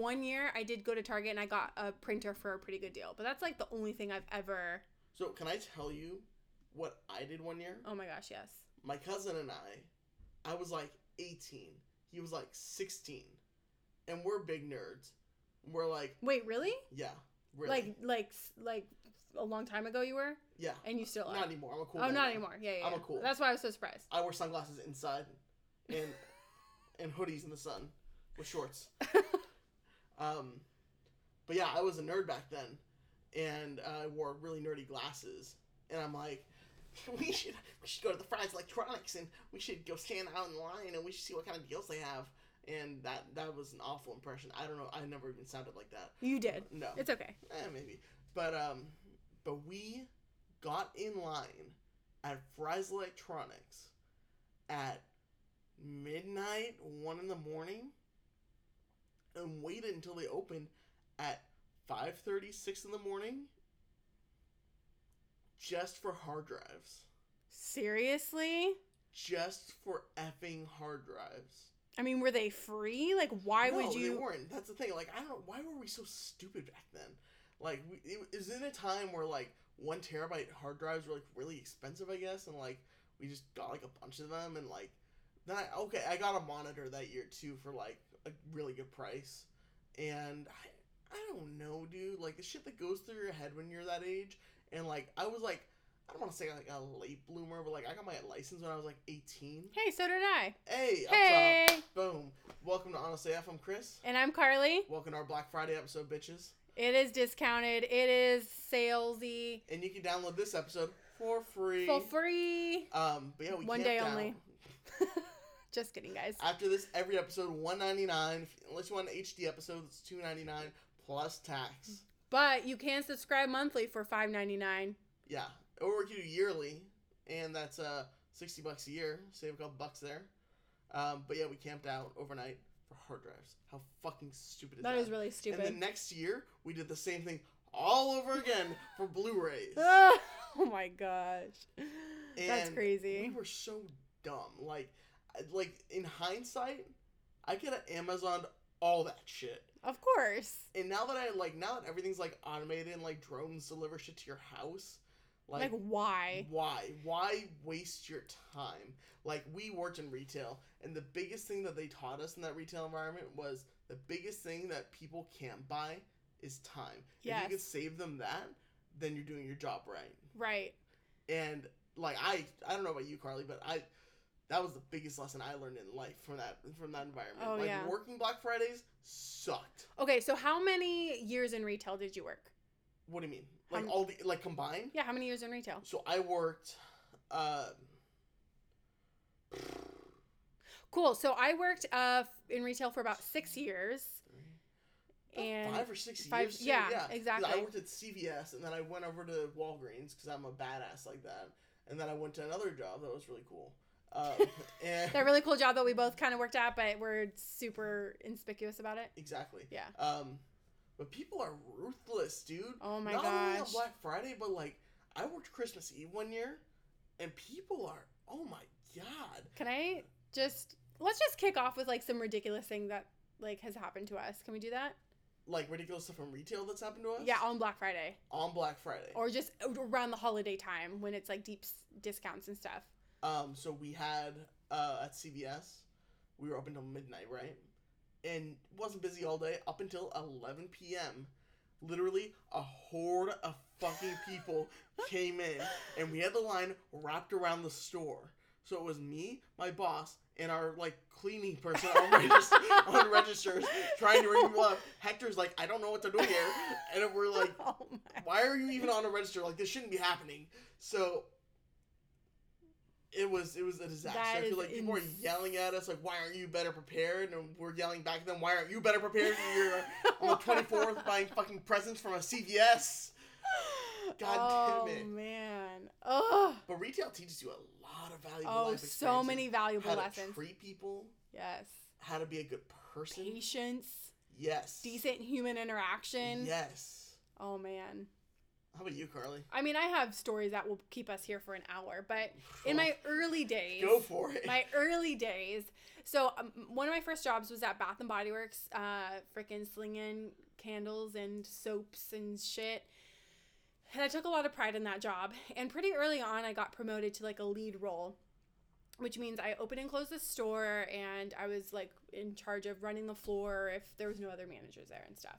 one year I did go to Target and I got a printer for a pretty good deal. But that's like the only thing I've ever. So can I tell you what I did one year? Oh my gosh, yes. My cousin and I, I was like 18. He was like 16. And we're big nerds. We're like, Wait, really? yeah, really. Like like like a long time ago you were, yeah. and you still are. Not anymore. I'm a cool oh, guy not now. anymore. Yeah, yeah. I'm a cool. That's why I was so surprised. I wear sunglasses inside and and hoodies in the sun with shorts. Um, but yeah, I was a nerd back then, and I wore really nerdy glasses. And I'm like, we should we should go to the Fry's Electronics and we should go stand out in line and we should see what kind of deals they have. And that that was an awful impression. I don't know. I never even sounded like that. You did. No, It's okay. eh, maybe. But um, but we got in line at Fry's Electronics at midnight, one in the morning, and waited until they opened at 5.30, 6 in the morning, just for hard drives. Seriously? Just for effing hard drives. I mean, were they free? Like, why no, would They you? weren't. That's the thing. Like, I don't know. Why were we so stupid back then? Like, we, it was in a time where, like, one terabyte hard drives were, like, really expensive, I guess, and, like, we just got, like, a bunch of them, and, like, then I, okay, I got a monitor that year, too, for, like, a really good price. And I, I don't know, dude. Like, the shit that goes through your head when you're that age, and, like, I was, like, I don't want to say, like, a late bloomer, but, like, I got my license when I was, like, 18. Hey, so did I. Hey, up Hey, top. Boom. Welcome to Honest AF. I'm Chris. and I'm Carly. Welcome to our Black Friday episode, bitches. It is discounted. It is salesy. And you can download this episode for free. For free. Um, but yeah, we One day out. only. Just kidding, guys. After this, every episode one ninety nine. Unless you want an HD episode, it's two ninety nine plus tax. But you can subscribe monthly for five ninety nine. Yeah, or we can do yearly, and that's uh sixty bucks a year. Save a couple bucks there. Um, but yeah, we camped out overnight for hard drives. How fucking stupid is that? That is really stupid. And the next year, we did the same thing all over again for Blu-rays. oh my gosh. That's crazy. We were so dumb. Like, like in hindsight, I could have Amazoned all that shit. Of course. And now that I like, now that everything's like automated and like drones deliver shit to your house, Like, like, why? why? Why waste your time? Like we worked in retail, and the biggest thing that they taught us in that retail environment was the biggest thing that people can't buy is time. If you can save them that, then you're doing your job right Right. and like I I don't know about you Carly but I that was the biggest lesson I learned in life from that from that environment Oh, like yeah. working Black Fridays sucked Okay, so how many years in retail did you work? what do you mean like m- all the like combined Yeah, how many years in retail? so I worked uh Cool. So I worked uh, in retail for about six years. And five or six five- years yeah, 'Cause exactly. I worked at CVS and then I went over to Walgreens because I'm a badass like that and then I went to another job that was really cool um, and that really cool job that we both kind of worked at, but we're super inconspicuous about it. exactly Yeah. Um, but people are ruthless, dude. Oh my God. Not only on. Black Friday, but like I worked Christmas Eve one year, and people are oh my god. Can I just let's just kick off with like some ridiculous thing that like has happened to us. Can we do that? Like ridiculous stuff from retail that's happened to us. Yeah, on Black Friday on Black Friday. or just around the holiday time when it's like deep s- discounts and stuff. Um, so we had uh at CVS, we were open till midnight, right? And wasn't busy all day up until 11 p.m. Literally, a horde of fucking people came in, and we had the line wrapped around the store. So it was me, my boss, and our like cleaning person on, regis- on registers trying to ring people up. Hector's like, I don't know what to do here, and we're like, oh why are you even on a register? Like this shouldn't be happening. So it was it was a disaster. That I feel like people ins- are yelling at us like, why aren't you better prepared? And we're yelling back at them, why aren't you better prepared? You're on the twenty fourth buying fucking presents from a CVS. God oh, damn it. man. Oh. But retail teaches you a lot of valuable Oh, so many valuable how to lessons. treat people, Yes. how to be a good person. Patience, Yes. decent human interaction. Yes. Oh man. How about you, Carly? I mean, I have stories that will keep us here for an hour, but in my early days, Go for it. my early days. So um, one of my first jobs was at Bath and Body Works, uh, freaking slinging candles and soaps and shit. And I took a lot of pride in that job. And pretty early on, I got promoted to like a lead role, which means I opened and closed the store, and I was like in charge of running the floor if there was no other managers there and stuff.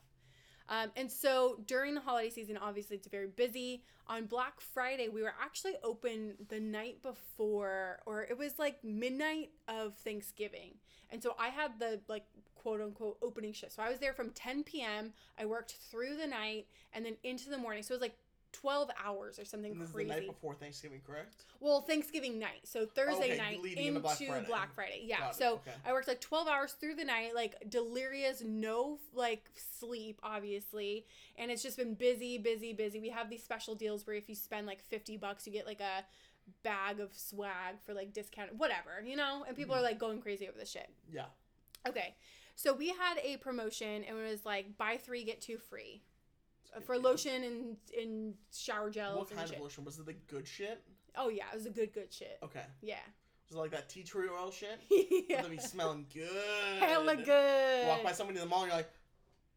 Um, and so during the holiday season, obviously it's very busy. On Black Friday, we were actually open the night before, or it was like midnight of Thanksgiving. And so I had the like quote unquote opening shift. So I was there from 10 p.m. I worked through the night and then into the morning. So it was like 12 hours or something this crazy. is the night before Thanksgiving, correct? Well, Thanksgiving night. So Thursday Okay, night into Black Friday. Black Friday. Yeah. Got So okay. I worked like 12 hours through the night, like delirious, no like sleep, obviously. And it's just been busy, busy, busy. We have these special deals where if you spend like 50 bucks, you get like a bag of swag for like discount, whatever, you know? And people Mhm. are like going crazy over this shit. Yeah. Okay. So we had a promotion and it was like buy three, get two free. For lotion and, and shower gels What kind shit. of lotion? Was it the good shit? Oh yeah, it was a good, good shit. Okay. Yeah. Was it like that tea tree oil shit? yeah. Be smelling good? Hella good. Walk by somebody in the mall and you're like,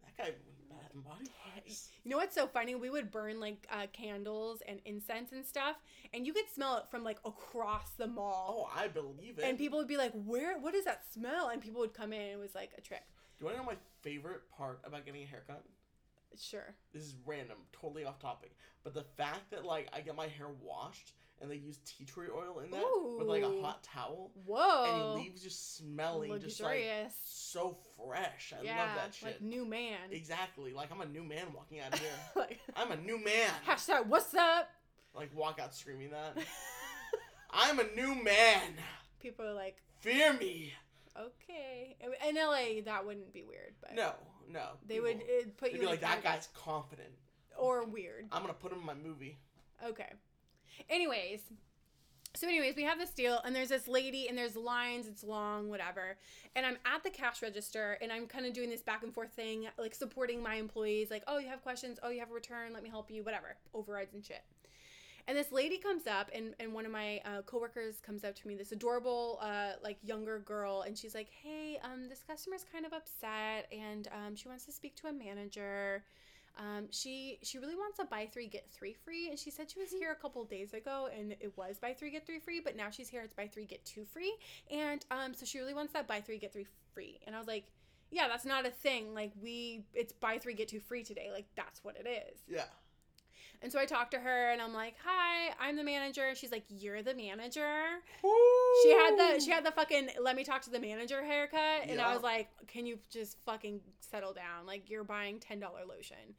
that guy Bath and Body Works. You know what's so funny? We would burn like uh, candles and incense and stuff, and you could smell it from like across the mall. Oh, I believe it. And people would be like, "Where? What is that smell?" And people would come in. and It was like a trick. Do you want to know my favorite part about getting a haircut? Sure. This is random, totally off topic. But the fact that like I get my hair washed and they use tea tree oil in that with like a hot towel Whoa. and it leaves just smelling just like Luxurious. so fresh. I yeah, love that shit. like new man. exactly. Like I'm a new man walking out of here. like I'm a new man. hashtag What's up? Like walk out screaming that. I'm a new man. People are like, Fear me. okay. In LA, that wouldn't be weird, but No, no. they would it'd put They'd you be like, that guy's confident. or weird. I'm gonna put him in my movie. Okay. Anyways, so anyways, we have this deal, and there's this lady, and there's lines. It's long, whatever. And I'm at the cash register, and I'm kind of doing this back and forth thing, like supporting my employees. Like, oh, you have questions? Oh, you have a return? Let me help you. Whatever, overrides and shit. And this lady comes up, and, and one of my uh, coworkers comes up to me, this adorable, uh, like younger girl, and she's like, "Hey, um, this customer's kind of upset, and um, she wants to speak to a manager." Um, she she really wants a buy three get three free, and she said she was here a couple days ago, and it was buy three get three free, but now she's here, it's buy three get two free, and um, so she really wants that buy three get three free, and I was like, yeah, that's not a thing. Like we, it's buy three get two free today. Like that's what it is. Yeah. And so I talked to her, and I'm like, hi, I'm the manager. She's like, you're the manager. She had the she had the fucking let me talk to the manager haircut, and I was like, "Can you just fucking settle down? Like you're buying ten dollar lotion,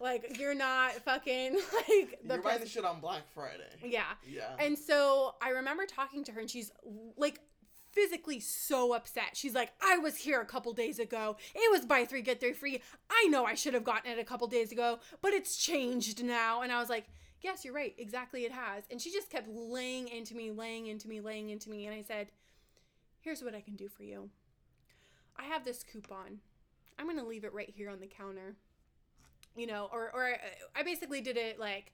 like you're not fucking like the You're buying this shit on Black Friday. yeah." Yeah. And so I remember talking to her, and she's like physically so upset. She's like, "I was here a couple days ago. It was buy three get three free. I know I should have gotten it a couple days ago, but it's changed now." And I was like. Yes, you're right. Exactly, it has. And she just kept laying into me, laying into me, laying into me. And I said, Here's what I can do for you. I have this coupon. I'm going to leave it right here on the counter. You know, or, or I- I basically did it like,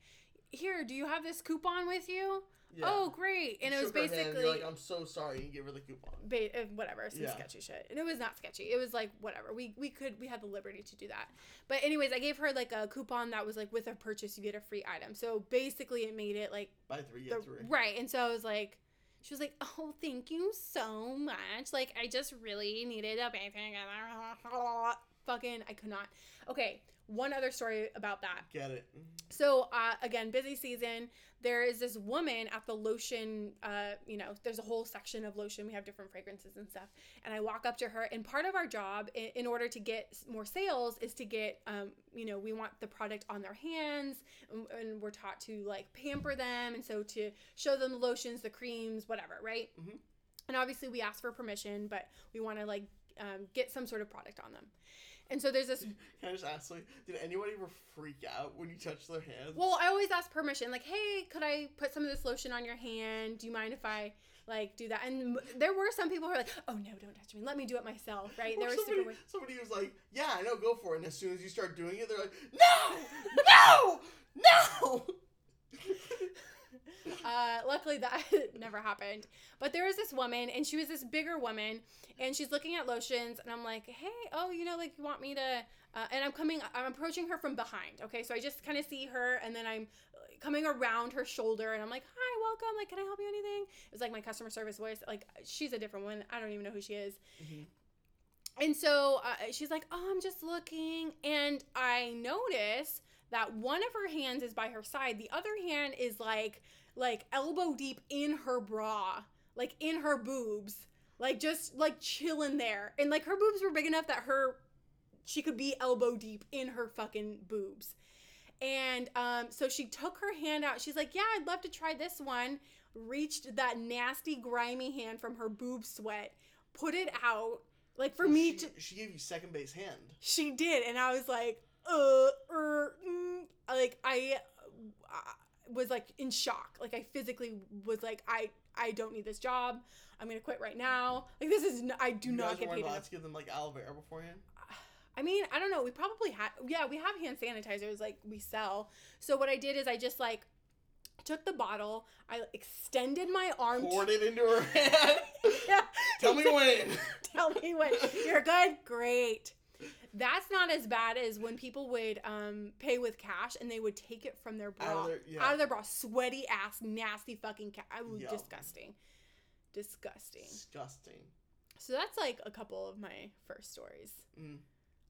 Here, do you have this coupon with you? yeah. Oh, great. And You it was basically. like, I'm so sorry. You give her the coupon. ba- uh, whatever some Yeah. sketchy shit and it was not sketchy it was like whatever we we could we had the liberty to do that but anyways i gave her like a coupon that was like with a purchase you get a free item so basically it made it like Buy three, the, get three. right and so i was like she was like oh thank you so much like i just really needed a basic fucking i could not okay one other story about that Get it. so uh, again, busy season. There is this woman at the lotion. Uh, you know, there's a whole section of lotion. We have different fragrances and stuff. And I walk up to her, and part of our job, in, in order to get more sales, is to get, um, you know, we want the product on their hands, and, and we're taught to like pamper them, and so to show them the lotions, the creams, whatever, right? Mhm. And obviously, we ask for permission, but we want to like um, get some sort of product on them. And so there's this Can I just ask, like, did anybody ever freak out when you touch their hands? Well, I always ask permission, like, "Hey, could I put some of this lotion on your hand? Do you mind if I like do that?" And there were some people who were like, "Oh no, don't touch me. Let me do it myself." Right? Or were somebody, super weird. somebody was like, "Yeah, I know, go for it." And as soon as you start doing it, they're like, "No, no, No. Uh, luckily that never happened. But there was this woman, and she was this bigger woman, and she's looking at lotions, and I'm like, hey, oh, you know, like you want me to, uh, and I'm coming, I'm approaching her from behind. Okay, so I just kind of see her, and then I'm coming around her shoulder, and I'm like, hi, welcome. Like, can I help you anything? It was like my customer service voice. Like, she's a different one. I don't even know who she is. Mhm. And so uh, she's like, "Oh, I'm just looking," and I notice that one of her hands is by her side, the other hand is like like elbow deep in her bra, like in her boobs, like just like chilling there, and like her boobs were big enough that her she could be elbow deep in her fucking boobs. And um, so she took her hand out. She's like, "Yeah, I'd love to try this one." Reached that nasty, grimy hand from her boob sweat, put it out, like for me she, to She gave you second base hand. she did, and I was like, uh, er, mm, like I, I was like in shock. Like I physically was like, I, I don't need this job. I'm gonna quit right now. Like this is, n- I do you not get paid enough. to give them like aloe vera beforehand. I mean, I don't know. We probably had, yeah, we have hand sanitizers like we sell. So what I did is I just like took the bottle, I extended my arm. Poured it into her hand. yeah, Tell me when. tell me when you're good great that's not as bad as when people would um, pay with cash and they would take it from their bra Out of their- yeah. out of their bra sweaty ass nasty fucking cash i was disgusting disgusting Disgusting. so that's like a couple of my first stories Mm,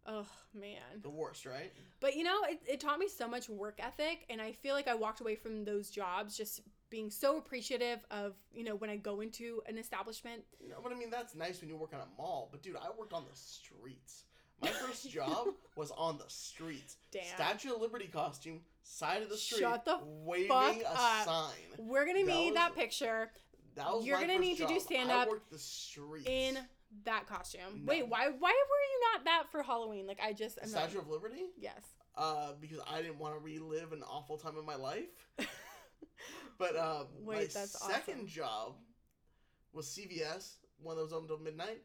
oh man the worst, right? but you know it, it taught me so much work ethic and i feel like i walked away from those jobs just being so appreciative of you know when i go into an establishment No, but I mean that's nice when you work on a mall. But dude, I worked on the streets. My first job was on the streets. Damn. Statue of Liberty costume, side of the street, Shut the waving fuck a up. sign. we're gonna That need was- that picture That was You're my gonna first need to do job. stand-up I worked the streets. in that costume. No. Wait, why why were you not that for Halloween? Like I just I'm not- Statue of Liberty. yes. Uh, because I didn't want to relive an awful time in my life. But uh, my Wait, that's second awesome. job was CVS, one that was open until midnight.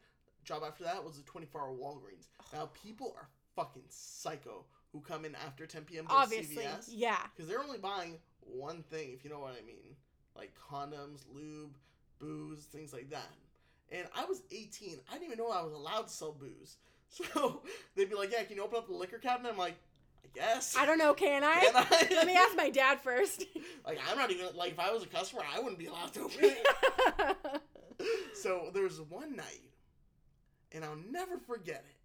Job after that was a 24 hour Walgreens. Now, people are fucking psycho who come in after 10 p.m. to Obviously, CVS yeah. because they're only buying one thing, if you know what I mean, like condoms, lube, booze, things like that. And I was 18. I didn't even know I was allowed to sell booze. So they'd be like, "Yeah, can you open up the liquor cabinet?" I'm like, "I guess." I don't know. Can I? Can I? Let me ask my dad first. Like I'm not even like if I was a customer, I wouldn't be allowed to open it. so there was one night, and I'll never forget it,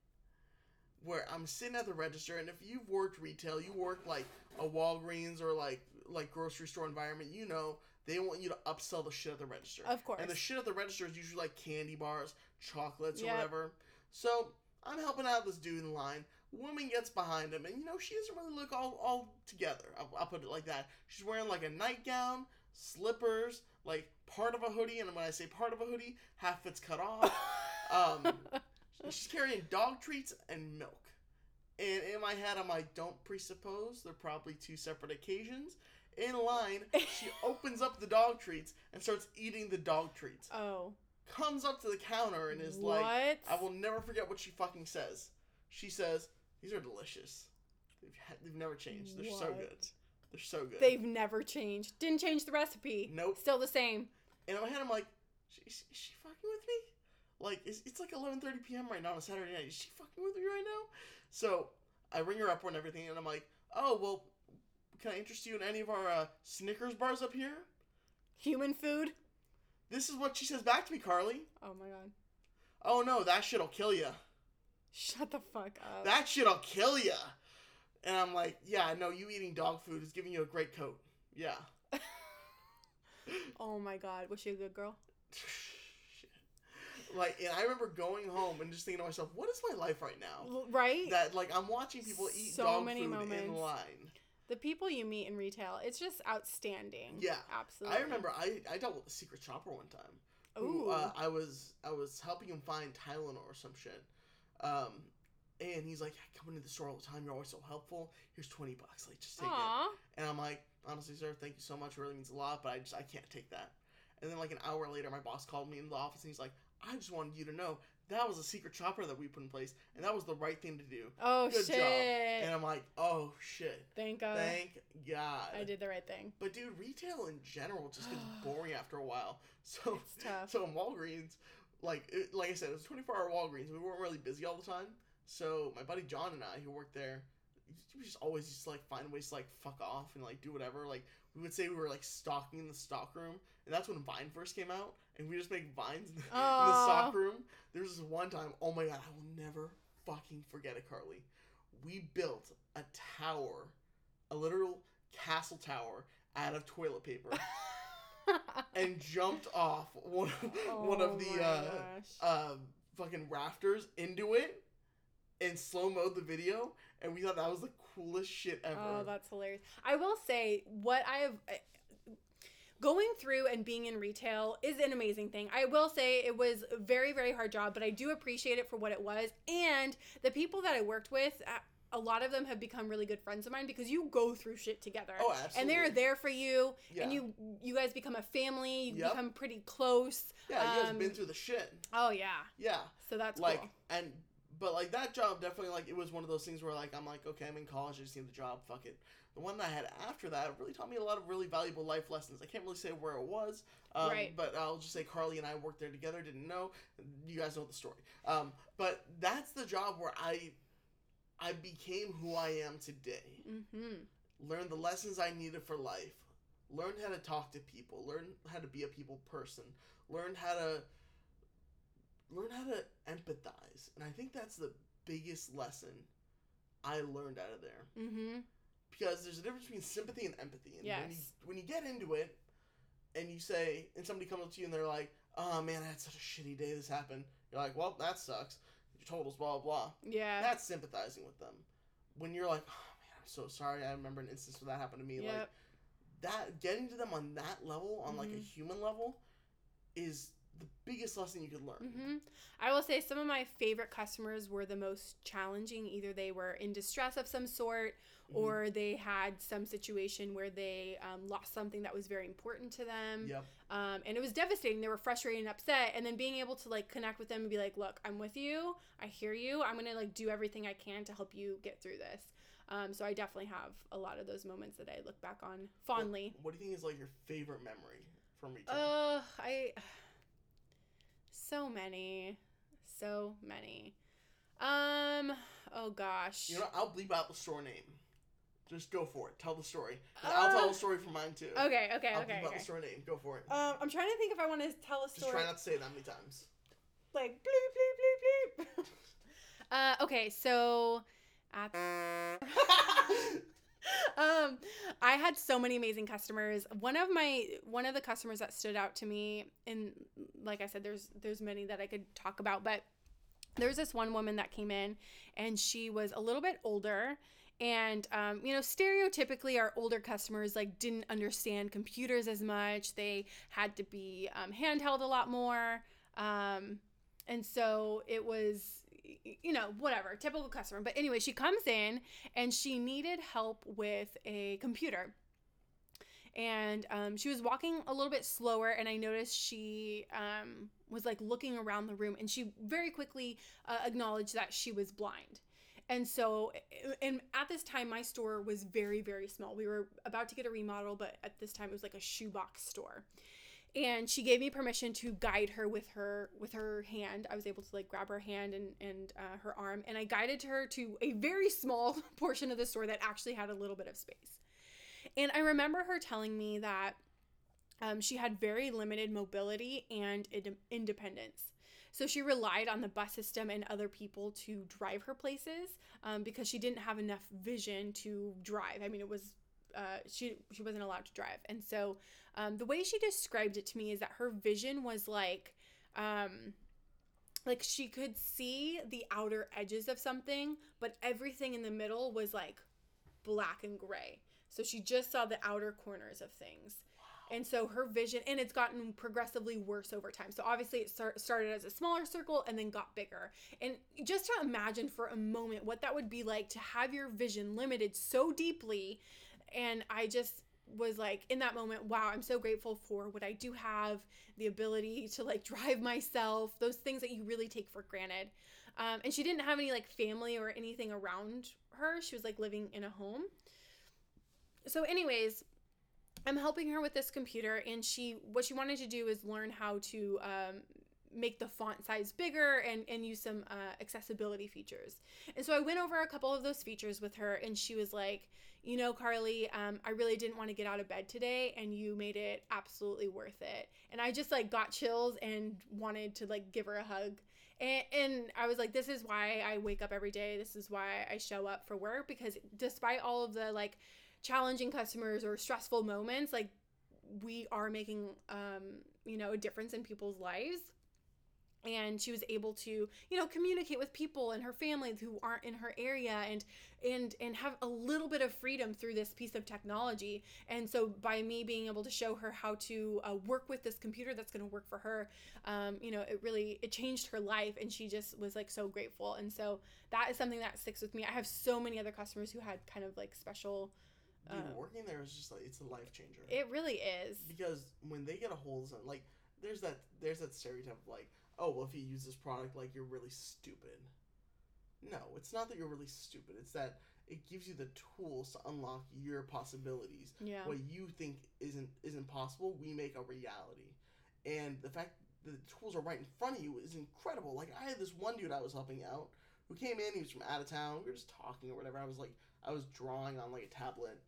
where I'm sitting at the register, and if you've worked retail, you work like a Walgreens or like like grocery store environment, you know they want you to upsell the shit at the register. of course. And the shit at the register is usually like candy bars, chocolates, or whatever. So I'm helping out this dude in line. Woman gets behind him, and you know she doesn't really look all all together. I'll, I'll put it like that. She's wearing like a nightgown, slippers, like part of a hoodie, and when I say part of a hoodie, half it's cut off. Um, she's carrying dog treats and milk. And in my head, I'm like, don't presuppose they're probably two separate occasions. In line, she opens up the dog treats and starts eating the dog treats. oh. Comes up to the counter and is what? like, I will never forget what she fucking says. She says, "These are delicious. They've, ha- they've never changed. They're so good. They're so good." They've never changed. Didn't change the recipe. Nope. Still the same. And in my head, I'm like, "Is, is she fucking? Like, it's, it's like 11:30 p.m. right now on a Saturday night. Is she fucking with me right now?" So I ring her up and everything, and I'm like, "Oh well, can I interest you in any of our uh, Snickers bars up here?" Human food. This is what she says back to me, Carly. Oh my god. Oh no, that shit'll kill you. Shut the fuck up. That shit'll kill you. And I'm like, yeah, no, you eating dog food is giving you a great coat. Yeah. oh my god. Was she a good girl? Like, and I remember going home and just thinking to myself, what is my life right now? Right? That like I'm watching people eat So dog many food in moments. line. the people you meet in retail, it's just outstanding. Yeah. Absolutely. I remember I, I dealt with a secret shopper one time. Ooh. Who, uh, I was I was helping him find Tylenol or some shit. Um, and he's like, I come into the store all the time. You're always so helpful. Here's twenty bucks. Like, just take it. Aw. And I'm like, honestly, sir, thank you so much. It really means a lot, but I just I can't take that. And then like an hour later, my boss called me in the office and he's like, I just wanted you to know that was a secret chopper that we put in place, and that was the right thing to do. Oh Good shit! job. And I'm like, oh shit, Thank God. thank God. I did the right thing. But dude, retail in general just gets boring after a while. So It's tough. so in Walgreens, like it, like I said, it was 24 hour Walgreens. We weren't really busy all the time. So my buddy John and I, who worked there, we just always just like find ways to like fuck off and like do whatever. Like we would say we were like stalking in the stock room, and that's when Vine first came out, and we just make vines in the, in the stock room. There was this one time, oh my god, I will never fucking forget it, Carly. We built a tower, a literal castle tower out of toilet paper and jumped off one, one Oh of the uh, uh, fucking rafters into it and slow mode the video, and we thought that was the coolest shit ever. Oh, that's hilarious. I will say what I have uh, going through and being in retail is an amazing thing. I will say it was a very very hard job, but I do appreciate it for what it was. And the people that I worked with, uh, a lot of them have become really good friends of mine because you go through shit together. oh, absolutely. And they're there for you, Yeah. and you you guys become a family. You Yep. become pretty close. yeah, you guys um, been through the shit. Oh yeah, Yeah, so that's like cool. and but like that job definitely like it was one of those things where like I'm like okay I'm in college I just need the job fuck it. The one that I had after that really taught me a lot of really valuable life lessons. I can't really say where it was, um, Right. but I'll just say Carly and I worked there together. Didn't know. You guys know the story. Um, but that's the job where I I became who I am today. Mm-hmm. Learned the lessons I needed for life. Learned how to talk to people. Learn how to be a people person. Learned how to learn how to empathize. And I think that's the biggest lesson I learned out of there. Mm-hmm. Because there's a difference between sympathy and empathy. And when you when you get into it and you say and somebody comes up to you and they're like, Oh man, I had such a shitty day this happened. You're like, Well, that sucks. You told us blah blah blah. Yeah. That's sympathizing with them. When you're like, Oh man, I'm so sorry. I remember an instance where that happened to me. Like Yep. that getting to them on that level, on like a Mhm. human level, is the biggest lesson you could learn. hmm I will say some of my favorite customers were the most challenging. Either they were in distress of some sort, Mhm. or they had some situation where they um, lost something that was very important to them. Yep. Um, and it was devastating. They were frustrated and upset. And then being able to like connect with them and be like, look, I'm with you. I hear you. I'm going to like do everything I can to help you get through this. Um, so I definitely have a lot of those moments that I look back on fondly. What do you think is like your favorite memory from retail? Uh, I so many, so many. Um. Oh gosh. you know, I'll bleep out the store name. Just go for it. Tell the story. And I'll tell Uh, a story from mine too. Okay. Okay. I'll Okay. bleep out the store name. Go for it. Um, I'm trying to think if I want to tell a story. Just try not to say it that many times. like bleep bleep bleep bleep. uh. Okay. So. At um i had so many amazing customers. One of my one of the customers that stood out to me and like i said there's there's many that i could talk about but there's this one woman that came in and she was a little bit older and um, you know stereotypically our older customers like didn't understand computers as much. They had to be um, handheld a lot more. Um, and so it was you know whatever typical customer. But anyway she comes in and she needed help with a computer. And um, she was walking a little bit slower and i noticed she um, was like looking around the room and she very quickly uh, acknowledged that she was blind. And so and at this time my store was very very small. We were about to get a remodel but at this time it was like a shoebox store and she gave me permission to guide her with her with her hand. I was able to like grab her hand and and uh, her arm and i guided her to a very small portion of the store that actually had a little bit of space. And i remember her telling me that um, she had very limited mobility and ind- independence. So she relied on the bus system and other people to drive her places um, because she didn't have enough vision to drive. I mean it was uh, she she wasn't allowed to drive. And so um, the way she described it to me is that her vision was like um, like she could see the outer edges of something but everything in the middle was like black and gray. So she just saw the outer corners of things. And so her vision and it's gotten progressively worse over time. So obviously it start, started as a smaller circle and then got bigger. And just to imagine for a moment what that would be like to have your vision limited so deeply and i just was like in that moment wow i'm so grateful for what i do have the ability to like drive myself those things that you really take for granted. Um, and she didn't have any like family or anything around her. She was like living in a home. So anyways i'm helping her with this computer and she what she wanted to do is learn how to um, make the font size bigger and, and use some uh, accessibility features. And so I went over a couple of those features with her, and she was like, You know, Carly, um, I really didn't want to get out of bed today, and you made it absolutely worth it. And I just like got chills and wanted to like give her a hug. And, and I was like, This is why I wake up every day. This is why I show up for work because despite all of the like challenging customers or stressful moments, like we are making um, you know a difference in people's lives and she was able to you know communicate with people and her family who aren't in her area and and and have a little bit of freedom through this piece of technology. And so by me being able to show her how to uh, work with this computer that's going to work for her um, you know it really it changed her life and she just was like so grateful. And so that is something that sticks with me. I have so many other customers who had kind of like special Dude, uh, working there is just like it's a life changer. it really is. Because when they get a hold of something, like there's that there's that stereotype of like, oh well, if you use this product, like you're really stupid. No, it's not that you're really stupid. It's that it gives you the tools to unlock your possibilities. yeah What you think isn't isn't possible, we make a reality. And the fact that the tools are right in front of you is incredible. Like I had this one dude I was helping out who came in. He was from out of town. We were just talking or whatever. I was like, I was drawing on like a tablet,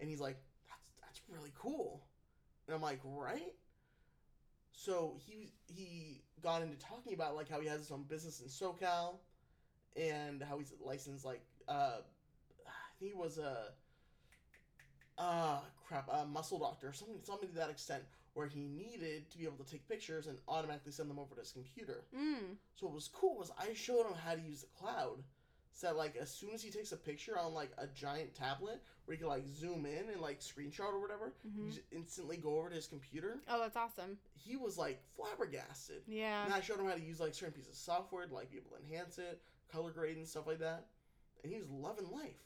and he's like, "That's that's really cool," and I'm like, "Right." So he he got into talking about like how he has his own business in SoCal, and how he's licensed like uh, I think he was a uh crap a muscle doctor or something something to that extent where he needed to be able to take pictures and automatically send them over to his computer. mm. So what was cool was I showed him how to use the cloud. So that, like as soon as he takes a picture on like a giant tablet where he can like zoom in and like screenshot or whatever, Mhm. you just instantly go over to his computer. oh that's awesome He was like flabbergasted. yeah And I showed him how to use like certain pieces of software to like be able to enhance it, color grade and stuff like that. And he was loving life.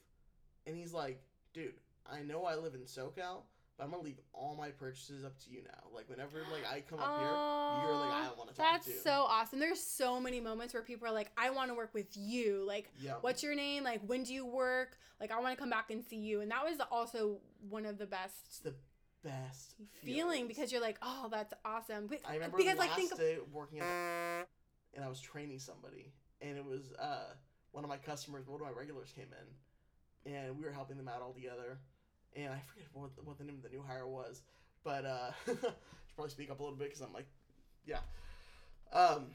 And he's like, dude, I know I live in SoCal, but I'm gonna leave all my purchases up to you now. Like whenever like I come up here, you're like I want to talk That's to. you. so awesome. There's so many moments where people are like, I want to work with you. Like, yeah. what's your name? Like, when do you work? Like, I want to come back and see you. And that was also one of the It's best the best feeling because you're like, oh, that's awesome. Be- I remember because last like think of, day working at and I was training somebody, and it was uh, one of my customers, one of my regulars came in, and we were helping them out all together, and I forget what the, what the name of the new hire was, but uh, should probably speak up a little bit because I'm like, yeah, um,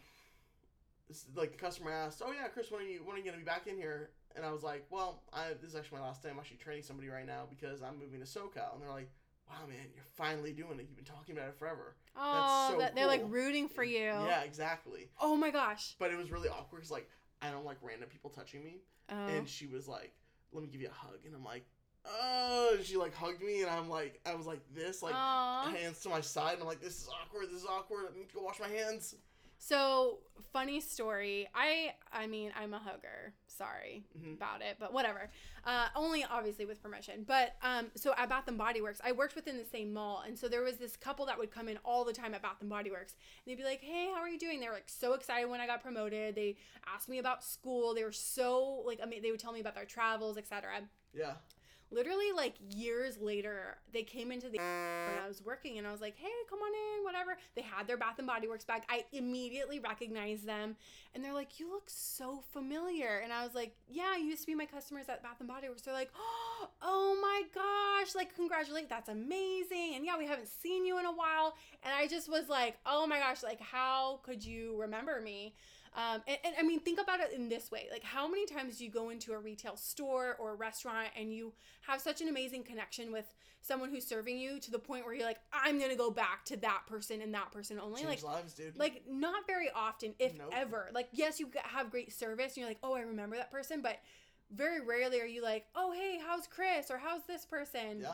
like the customer asked, oh yeah, Chris, when are you when are you gonna be back in here? And I was like, well, I this is actually my last day. I'm actually training somebody right now because I'm moving to SoCal, and they're like. Wow, man, you're finally doing it. You've been talking about it forever. oh, so that, they're like rooting for you. Yeah, exactly. Oh my gosh. But it was really awkward because like I don't like random people touching me, Oh. and she was like, "Let me give you a hug," and I'm like, "Oh!" She like hugged me, and I'm like, I was like this, like Aw. hands to my side, and I'm like, "This is awkward. This is awkward. I need to go wash my hands." So funny story. I I mean I'm a hugger. Sorry Mhm. about it, but whatever. Uh, only obviously with permission. But um, so at Bath and Body Works, I worked within the same mall, and so there was this couple that would come in all the time at Bath and Body Works, and they'd be like, "Hey, how are you doing?" They were like so excited when I got promoted. They asked me about school. They were so like I mean they would tell me about their travels, etc Yeah, literally like years later they came into the when i was working and i was like hey come on in whatever. They had their bath and body works bag. I immediately recognized them and they're like you look so familiar and i was like yeah you used to be my customers at bath and body works. They're like oh my gosh like congratulate that's amazing and yeah we haven't seen you in a while and i just was like oh my gosh like how could you remember me um, and, and I mean, think about it in this way. Like, how many times do you go into a retail store or a restaurant and you have such an amazing connection with someone who's serving you to the point where you're like, I'm going to go back to that person and that person only? change Like, lives, dude. like not very often, if Nope. ever. Like, yes, you have great service and you're like, oh, I remember that person, but very rarely are you like, oh, hey, how's Chris or how's this person? yeah,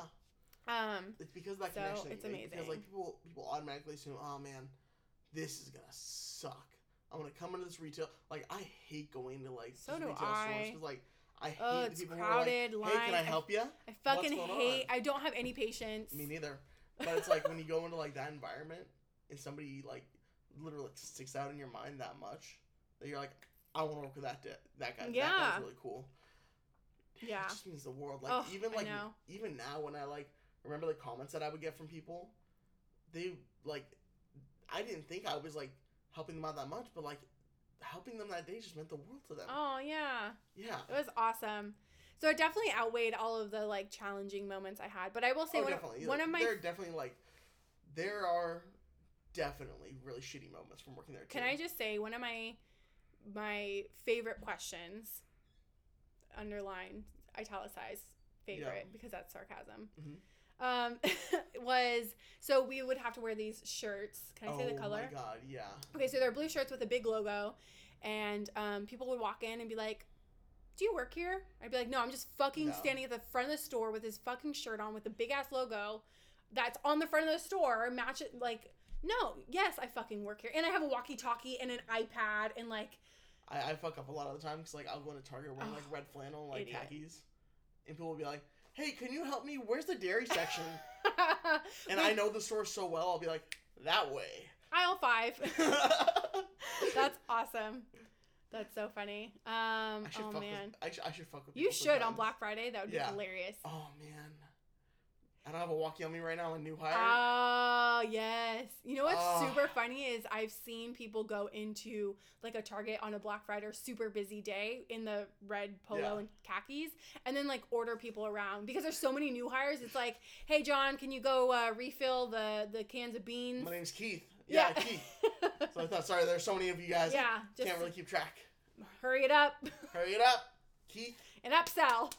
Um, it's because of that So, connection. it's like, Because like people, people automatically assume, "Oh man, this is gonna suck." I'm gonna come into this retail. Like I hate going to like So retail stores because like I hate Oh, the it's people who are crowded, like, Hey, can I help you? I fucking hate. on? I don't have any patience. Me neither. But it's like when you go into like that environment and somebody like literally like, sticks out in your mind that much that you're like, I want to work with that di- that guy. Yeah. That guy's really cool. Yeah. It just means the world. Like Oh, even like even now when I like remember the comments that I would get from people, they like I didn't think I was like helping them out that much, but like helping them that day just meant the world to them. Oh yeah. Yeah. It was awesome. So it definitely outweighed all of the like challenging moments I had. But I will say oh, one, definitely. one Like, of my there are definitely like there are definitely really shitty moments from working there too. Can I just say one of my my favorite questions, underline, italicized favorite Yeah. because that's sarcasm. Mhm. Um, was so we would have to wear these shirts. Can I say the color? Oh my god, yeah. Okay, so they're blue shirts with a big logo, and um, people would walk in and be like, "Do you work here?" I'd be like, "No, I'm just fucking No. standing at the front of the store with this fucking shirt on with a big ass logo that's on the front of the store. Match it like." No, yes, I fucking work here, and I have a walkie-talkie and an iPad, and like, I, I fuck up a lot of the time because like I'll go into Target wearing like Oh, red flannel like idiot. khakis, and people will be like, "Hey, can you help me? Where's the dairy section?" and I know the store so well, I'll be like, "That way." aisle five. That's awesome. That's so funny. Um, I should oh fuck man, With, I, sh- I should fuck with. you should on. Black Friday. That would be Yeah. hilarious. Oh man, I don't have a walkie on me right now. A new hire. Oh yes. You know what's Ah. super funny is I've seen people go into like a Target on a Black Friday super busy day in the red polo Yeah. and khakis, and then like order people around because there's so many new hires. It's like, hey John, can you go uh, refill the the cans of beans? My name's Keith. Yeah, Keith. So I thought, sorry, there's so many of you guys. yeah, just Can't really keep track. hurry it up Hurry it up, Keith. and up, upsell.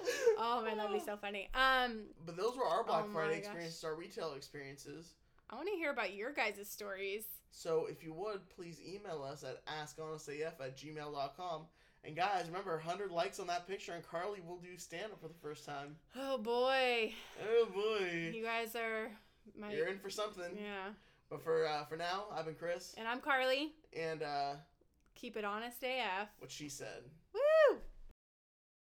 Oh man, that'd be so funny. Um, But those were our Black Oh Friday gosh. experiences, our retail experiences. I want to hear about your guys' stories. So if you would, please email us at askhonestaf at gmail.com. And guys, remember, 100 likes on that picture, and Carly will do stand up for the first time. Oh boy, Oh boy. you guys are my You're in for something. yeah. But for uh, for now, I've been Chris, And I'm Carly. and uh, Keep it honest AF. what she said. Woo!